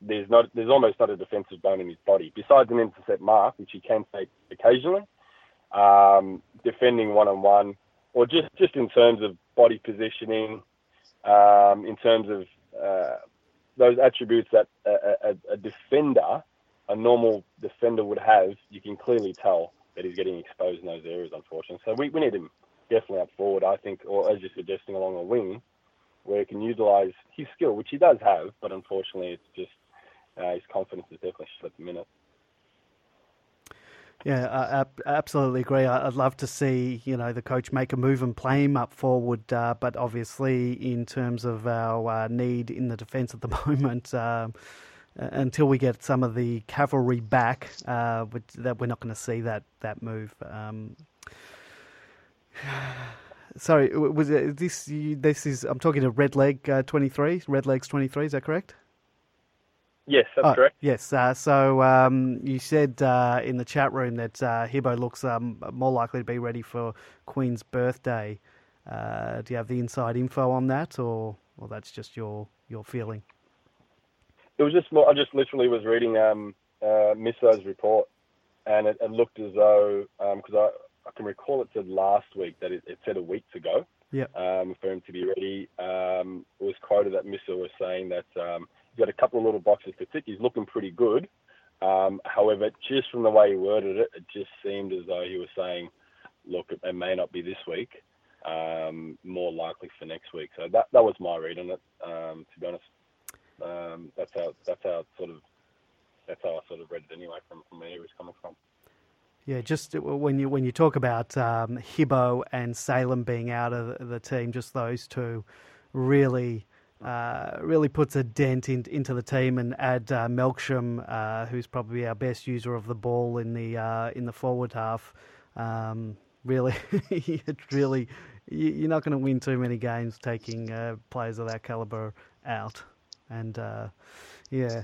there's not there's almost not a defensive bone in his body besides an intercept mark, which he can take occasionally. Um, defending one on one, or just just in terms of body positioning, um, in terms of uh, those attributes that a, a, a, defender, a normal defender would have, you can clearly tell that he's getting exposed in those areas, unfortunately. So we, we need him definitely up forward, I think, or as you're suggesting, along a wing, where he can utilize his skill, which he does have, but unfortunately, it's just uh, his confidence is definitely shot at the minute. Yeah, I, I absolutely agree. I'd love to see you know the coach make a move and play him up forward, uh, but obviously in terms of our uh, need in the defence at the moment, um, until we get some of the cavalry back, uh, that we're not going to see that that move. Um, sorry, was this this is I'm talking to Red Leg uh, 23, Red Legs 23. Is that correct? Yes, that's oh, correct. Yes. Uh, so um, you said uh, in the chat room that uh, Hibbo looks um, more likely to be ready for Queen's birthday. Uh, do you have the inside info on that, or or that's just your your feeling? It was just more, I just literally was reading um, uh, Misso's report, and it, it looked as though because um, I, I can recall it said last week that it, it said a week ago. Yeah. Um, for him to be ready, um, it was quoted that Misso was saying that um, got a couple of little boxes to tick. He's looking pretty good. Um, however, just from the way he worded it, it just seemed as though he was saying, "Look, it may not be this week, um, more likely for next week. So that that was my read on it. Um, to be honest, um, that's how that's how sort of that's how I sort of read it anyway from from where he was coming from. Yeah, just when you when you talk about um, Hibbo and Salem being out of the team, just those two really. Uh, really puts a dent in, into the team, and add uh, Melksham, uh, who's probably our best user of the ball in the uh, in the forward half. Um, really, really you're not going to win too many games taking uh, players of that caliber out. And yeah,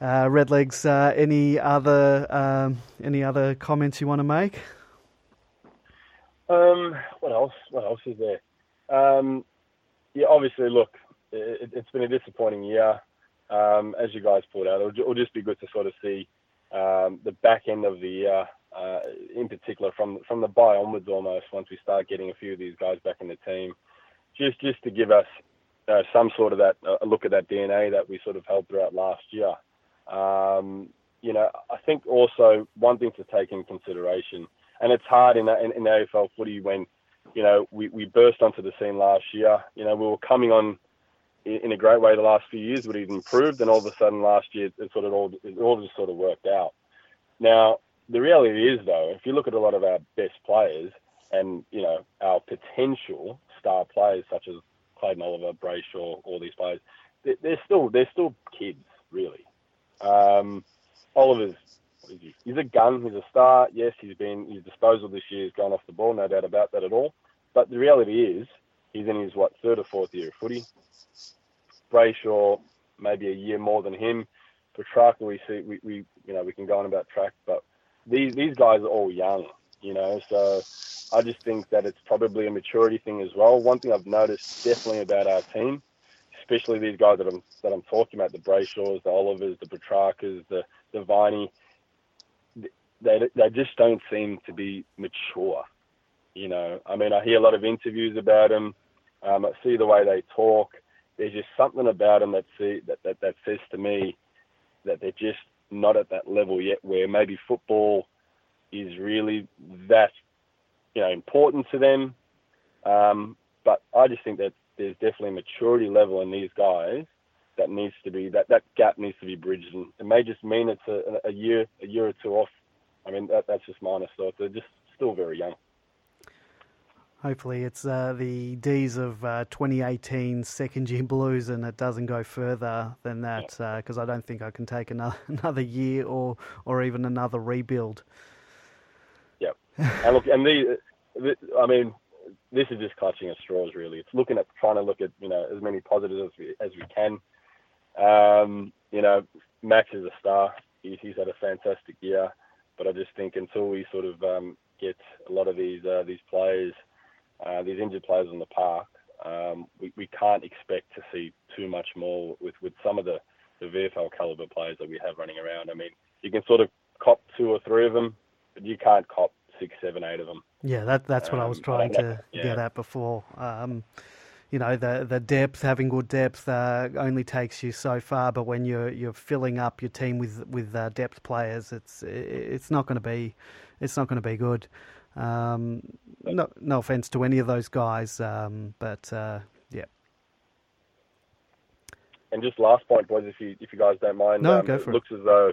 Redlegs. Any other um, any other comments you want to make? Um, what else? What else is there? Um, yeah, obviously, look, it, has been a disappointing year. Um, as you guys put out, it'll, it'll, just be good to sort of see um, the back end of the year uh, in particular from from the buy onwards almost once we start getting a few of these guys back in the team, just just to give us uh, some sort of that uh, a look at that DNA that we sort of held throughout last year. Um, you know, I think also one thing to take in consideration, and it's hard in in, in AFL footy when you know we, we burst onto the scene last year. You know, we were coming on in a great way the last few years, but it improved, and all of a sudden last year it sort of all it all just sort of worked out. Now the reality is, though, if you look at a lot of our best players and you know our potential star players such as Clayton Oliver, Brayshaw, all these players, they're still they're still kids, really. Um, Oliver's he? he's a gun, he's a star. Yes, he's been his disposal this year has gone off the ball, no doubt about that at all. But the reality is, he's in his what third or fourth year of footy. Brayshaw, maybe a year more than him. Petrarca, we see we, we you know we can go on about track, but these these guys are all young, you know. So I just think that it's probably a maturity thing as well. One thing I've noticed definitely about our team, especially these guys that I'm that I'm talking about, the Brayshaws, the Olivers, the Petrarcas, the the Viney, they they just don't seem to be mature. You know, I mean, I hear a lot of interviews about them. Um, I see the way they talk. There's just something about them that see that, that that says to me that they're just not at that level yet where maybe football is really that you know important to them. Um, but I just think that there's definitely a maturity level in these guys that needs to be that that gap needs to be bridged, and it may just mean it's a, a year a year or two off. I mean that, that's just my honest thought. They're just still very young. Hopefully, it's uh, the D's of uh, 2018 second year blues, and it doesn't go further than that because uh, I don't think I can take another another year or or even another rebuild. Yep. and look, and the, the, I mean, this is just clutching at straws. Really, it's looking at trying to look at you know as many positives as we as we can. Um, you know, Max is a star. He's, he's had a fantastic year, but I just think until we sort of um, get a lot of these uh, these players uh, these injured players in the park, um, we, we can't expect to see too much more with, with some of the, the VFL caliber players that we have running around. I mean, you can sort of cop two or three of them, but you can't cop six, seven, eight of them. Yeah, that, that's what um, I was trying I to yeah. get at before. Um, you know, the the depth, having good depth, uh, only takes you so far. But when you're you're filling up your team with with uh, depth players, it's it's not going to be it's not going to be good. Um, no, no offense to any of those guys, um, but uh, yeah. And just last point, boys, if you if you guys don't mind, no, um, go for it. Looks as though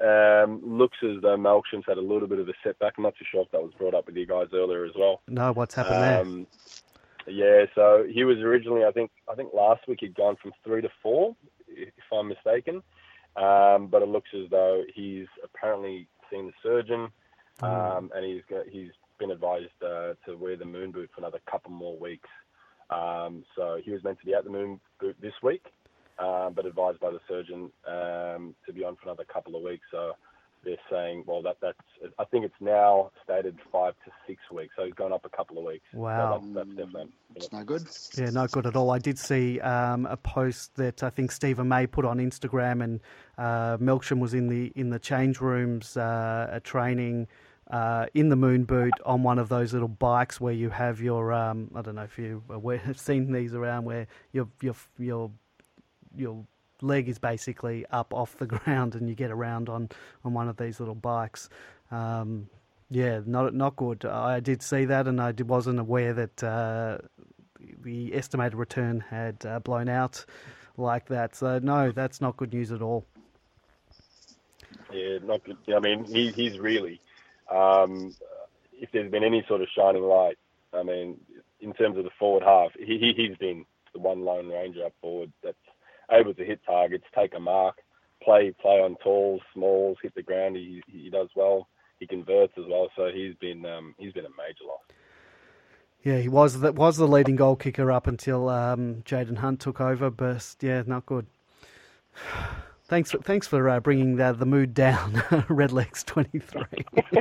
um, looks as though Melksham's had a little bit of a setback. I'm not too sure if that was brought up with you guys earlier as well. No, what's happened um, there? Yeah, so he was originally, I think, I think last week he'd gone from three to four, if I'm mistaken, Um, but it looks as though he's apparently seen the surgeon, um, and he's got, he's been advised uh, to wear the moon boot for another couple more weeks. Um, so he was meant to be at the moon boot this week, um, but advised by the surgeon um, to be on for another couple of weeks. So they're saying, well, that that's I think it's now stated five to six weeks, so it's gone up a couple of weeks. Wow. so that's, that's definitely. It's no good. Yeah, not good at all. I did see um, a post that I think Steven May put on Instagram, and uh, Melksham was in the in the change rooms uh, at training uh, in the moon boot on one of those little bikes where you have your um, I don't know if you have seen these around where you've your your your your leg is basically up off the ground and you get around on, on one of these little bikes. Um, yeah, not not good. I did see that, and I wasn't aware that uh, the estimated return had uh, blown out like that. So no, that's not good news at all. Yeah, not good. I mean, he, he's really, um, if there's been any sort of shining light, I mean, in terms of the forward half, he, he's been the one lone ranger up forward that's able to hit targets, take a mark, play play on talls, smalls, hit the ground. He he does well. He converts as well. So he's been um, he's been a major loss. Yeah, he was that was the leading goal kicker up until um, Jayden Hunt took over, but yeah, not good. Thanks for thanks for uh, bringing the, the mood down. Redlegs twenty three.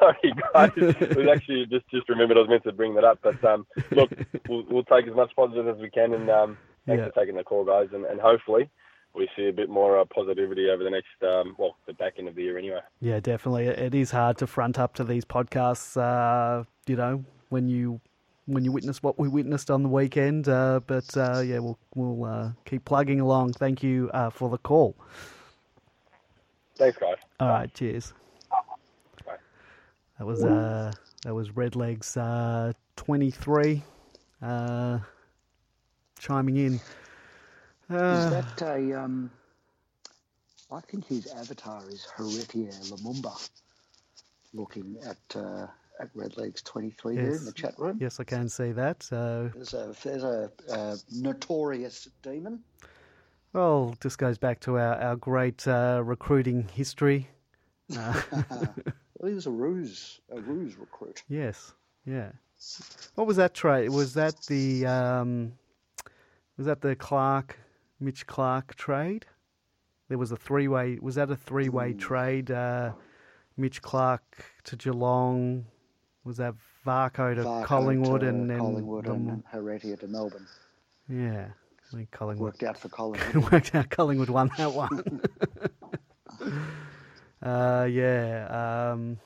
Sorry, guys. It was actually just just remembered I was meant to bring that up, but um, look, we'll, we'll take as much positive as we can, and um, thanks Yeah. for taking the call, guys, and, and hopefully we see a bit more uh, positivity over the next um, well the back end of the year anyway. Yeah, definitely. It is hard to front up to these podcasts. Uh, you know, when you when you witness what we witnessed on the weekend. Uh, but uh, yeah, we'll we'll uh, keep plugging along. Thank you uh, for the call. Thanks, guys. All right, cheers. Bye. That was uh, that was Redlegs uh, twenty three, uh, chiming in. Is Uh, that a? Um, I think his avatar is Heritier Lumumba, looking at uh, at Redlegs twenty three there Yes. in the chat room. yes, I can see that. Uh, There's a there's a, uh notorious demon. well, this goes back to our our great uh, recruiting history. Well, he was a ruse a ruse recruit. Yes, yeah. What was that trade? Was that the um, was that the Clark Mitch Clark trade? There was a three way. Was that a three way trade? Uh, Mitch Clark to Geelong. Was that Varcoe to Varcoe Collingwood to and then Collingwood and Heritier to Melbourne. yeah, I think Collingwood Worked out for Collingwood. worked out Collingwood won that one. uh, yeah, um,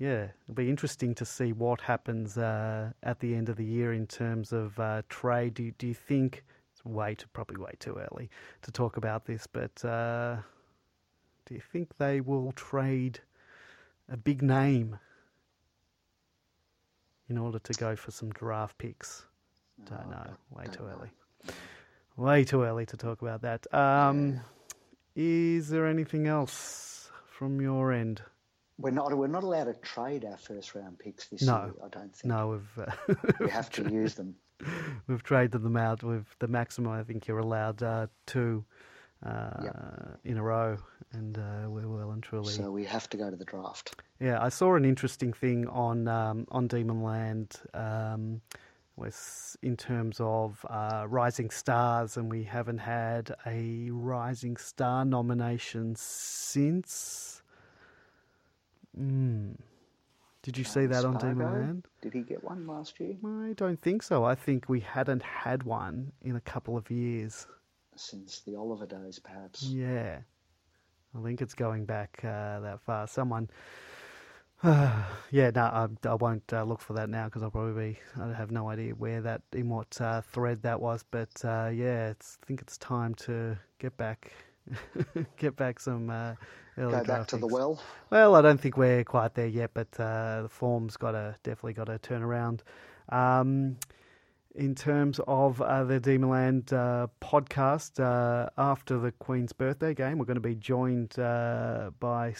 yeah. It'll be interesting to see what happens uh, at the end of the year in terms of uh, trade. Do you, do you think it's way too probably way too early to talk about this, but uh, do you think they will trade a big name in order to go for some draft picks? Don't know. Way too early. Way too early to talk about that. Um, Is there anything else from your end? We're not we're not allowed to trade our first round picks this No. year. I don't think No, we've uh, we have to use them. we've traded them out with the maximum. I think you're allowed uh, two uh, Yep. in a row, and uh, we're well and truly. So we have to go to the draft. Yeah, I saw an interesting thing on um, on Demon Land um, was in terms of uh, rising stars, and we haven't had a rising star nomination since. Mm. Did you see that on Demon Land? Did he get one last year? I don't think so. I think we hadn't had one in a couple of years. Since the Oliver days, perhaps. Yeah, I think it's going back uh, that far. Someone, yeah, no, I, I won't uh, look for that now because I'll probably be, I have no idea where that in what uh, thread that was. But uh, yeah, it's, I think it's time to get back, get back some uh, early Go back to the well. Well, I don't think we're quite there yet, but uh, the form's got to definitely got to turn around. Um, in terms of uh, the Demonland uh, podcast, uh, after the Queen's birthday game, we're going to be joined uh, by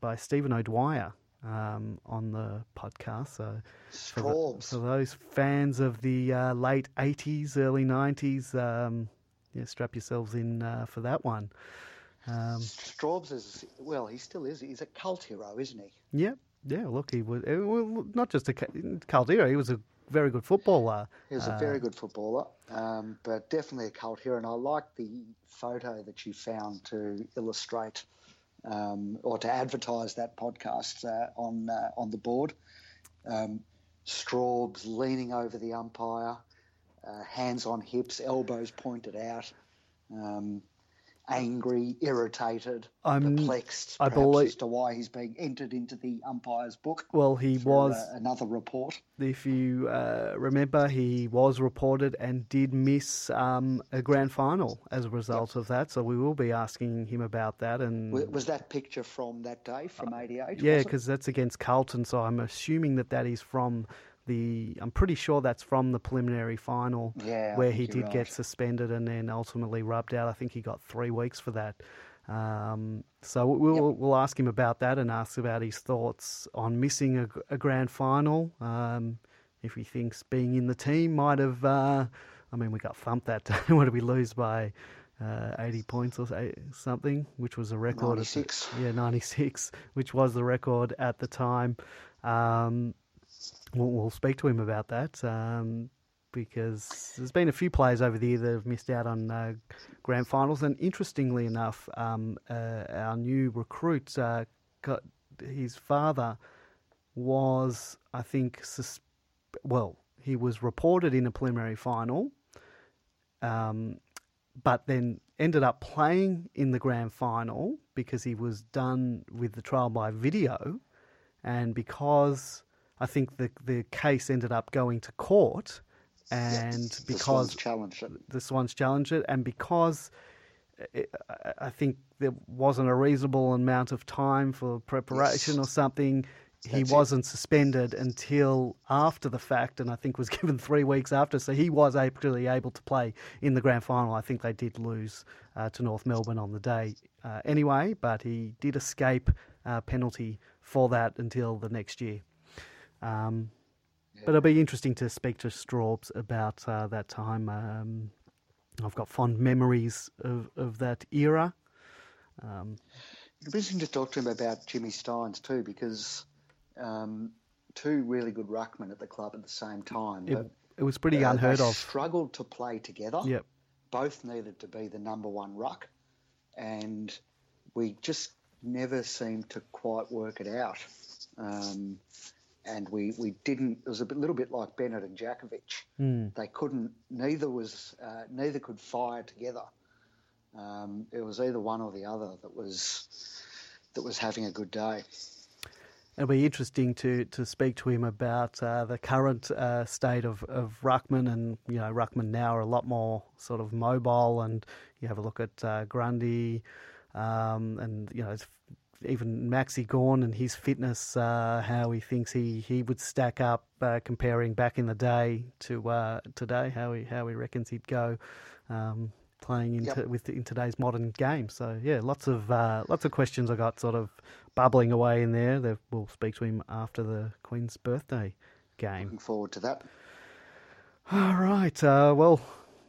by Stephen O'Dwyer um, on the podcast. So for, the- for those fans of the uh, late '80s, early '90s, um, yeah, strap yourselves in uh, for that one. Um, Straubs is well, he still is. He's a cult hero, isn't he? Yeah, yeah. Look, he was uh, well, not just a cult hero. He was a very good footballer. He was a very uh, good footballer, um, but definitely a cult hero. And I like the photo that you found to illustrate um, or to advertise that podcast uh, on uh, on the board. Um, Straubs leaning over the umpire, uh, hands on hips, elbows pointed out. Um, angry, irritated, I'm, perplexed, I believe, as to why he's being entered into the umpire's book. Well, he was uh, another report. If you uh, remember, he was reported and did miss um, a grand final as a result yep. of that. So we will be asking him about that. And was that picture from that day from '88? Yeah, because that's against Carlton. So I'm assuming that that is from the I'm pretty sure that's from the preliminary final yeah, where he did right. get suspended and then ultimately rubbed out. I think he got three weeks for that. Um, so we'll yep. we'll ask him about that and ask about his thoughts on missing a, a grand final. Um, if he thinks being in the team might have, uh, I mean, we got thumped that day. what did we lose by? Uh, 80 points or something, which was a record. 96. Of, yeah, 96, which was the record at the time. Um, we'll, we'll speak to him about that um, because there's been a few players over the year that have missed out on uh, grand finals. And interestingly enough, um, uh, our new recruit uh, got his father was, I think, well, he was reported in a preliminary final, um, but then ended up playing in the grand final because he was done with the trial by video, and because I think the the case ended up going to court, and yes, because the Swans challenged it, the Swans challenged it, and because it, I think there wasn't a reasonable amount of time for preparation yes. or something. He That's wasn't it. suspended until after the fact, and I think was given three weeks after. So he was actually able to play in the grand final. I think they did lose uh, to North Melbourne on the day uh, anyway, but he did escape uh, penalty for that until the next year. Um, yeah. But it'll be interesting to speak to Straubs about uh, that time. Um, I've got fond memories of, of that era. Um, It'll be interesting to talk to him about Jimmy Stynes too, because um, two really good ruckmen at the club at the same time. It, it was pretty uh, unheard of. Struggled to play together. Yep. Both needed to be the number one ruck, and we just never seemed to quite work it out. Um, and we, we didn't. It was a bit, little bit like Bennett and Jakovich. Mm. They couldn't. Neither was. Uh, neither could fire together. Um, it was either one or the other that was that was having a good day. It'll be interesting to, to speak to him about uh, the current uh, state of, of Ruckman, and you know Ruckman now are a lot more sort of mobile, and you have a look at uh, Grundy, um, and you know even Maxi Gawn and his fitness, uh, how he thinks he, he would stack up uh, comparing back in the day to uh, today, how he how he reckons he'd go um, playing into yep. with in today's modern game. So yeah, lots of uh, lots of questions I got sort of bubbling away in there. we'll speak to him after the Queen's birthday game. Looking forward to that. All right. Uh, well,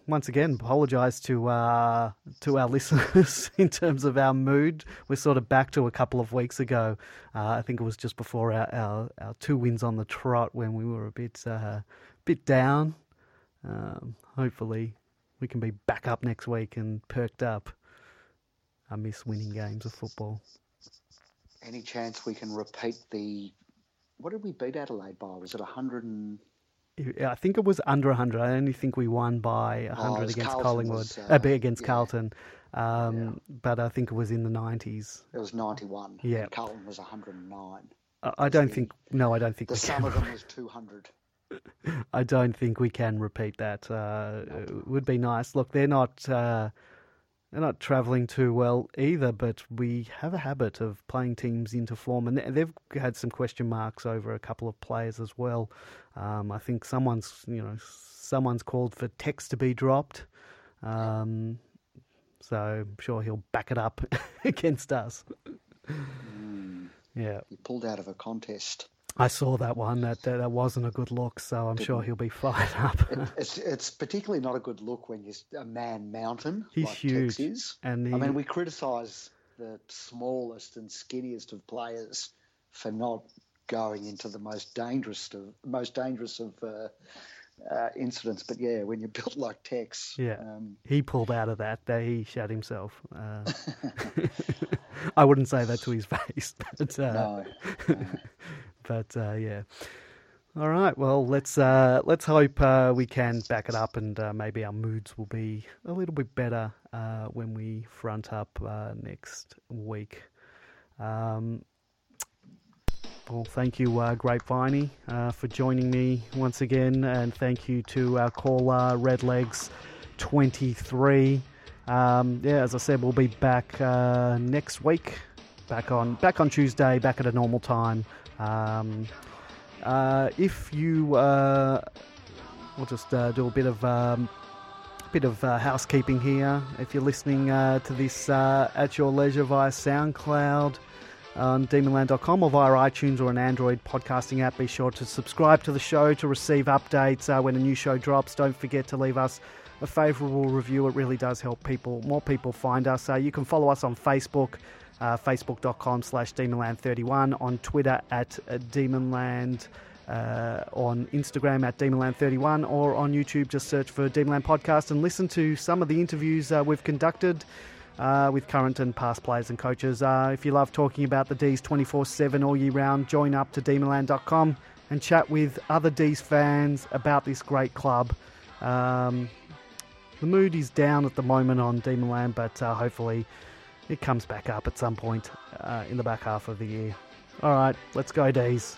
once again apologise to uh, to our listeners in terms of our mood. We're sort of back to a couple of weeks ago. Uh, I think it was just before our, our, our, two wins on the trot when we were a bit uh, bit down. Um, hopefully, we can be back up next week and perked up. I miss winning games of football. Any chance we can repeat the? What did we beat Adelaide by? Was it hundred and? I think it was under 100. I only think we won by 100 oh, against Carlton Collingwood, was, uh, uh, against yeah. Carlton. Um, yeah. But I think it was in the 90s. It was 91. Yeah. Carlton was 109. I don't the, think. No, I don't think. The sum of them was 200. I don't think we can repeat that. Uh, it would be nice. Look, they're not. Uh, they're not travelling too well either, but we have a habit of playing teams into form, and they've had some question marks over a couple of players as well. Um, I think someone's, you know, someone's called for text to be dropped, um, so I'm sure he'll back it up against us. Mm. Yeah, he pulled out of a contest. I saw that one. That that, that wasn't a good look. So I'm sure he'll be fired up. it, it's it's particularly not a good look when you're a man mountain. He's like huge, Tex is. and he, I mean, we criticise the smallest and skinniest of players for not going into the most dangerous of most dangerous of uh, uh, incidents. But yeah, when you're built like Tex, Yeah. um, he pulled out of that. He shot himself. Uh, I wouldn't say that to his face, but uh, no, no. But uh, yeah. All right. Well, let's uh, let's hope uh, we can back it up, and uh, maybe our moods will be a little bit better uh, when we front up uh, next week. Um, well, thank you, uh, Grapeviney, uh, for joining me once again, and thank you to our caller Redlegs twenty three. Um, yeah, as I said, we'll be back next week, back on back on Tuesday, back at a normal time. Um, uh, if you, uh, we'll just uh, do a bit of um, bit of uh, housekeeping here. If you're listening uh, to this uh, at your leisure via SoundCloud on demonland.com or via iTunes or an Android podcasting app, be sure to subscribe to the show to receive updates when a new show drops. Don't forget to leave us a favourable review. It really does help people, more people find us. You can follow us on Facebook, uh, facebook.com slash demonland31, on Twitter at demonland, uh, on Instagram at demonland31, or on YouTube, just search for Demonland Podcast and listen to some of the interviews uh, we've conducted. Uh, with current and past players and coaches. Uh, if you love talking about the D's 24 7 all year round, join up to demonland.com and chat with other D's fans about this great club. Um, the mood is down at the moment on Demonland, but uh, hopefully it comes back up at some point uh, in the back half of the year. All right, let's go, D's.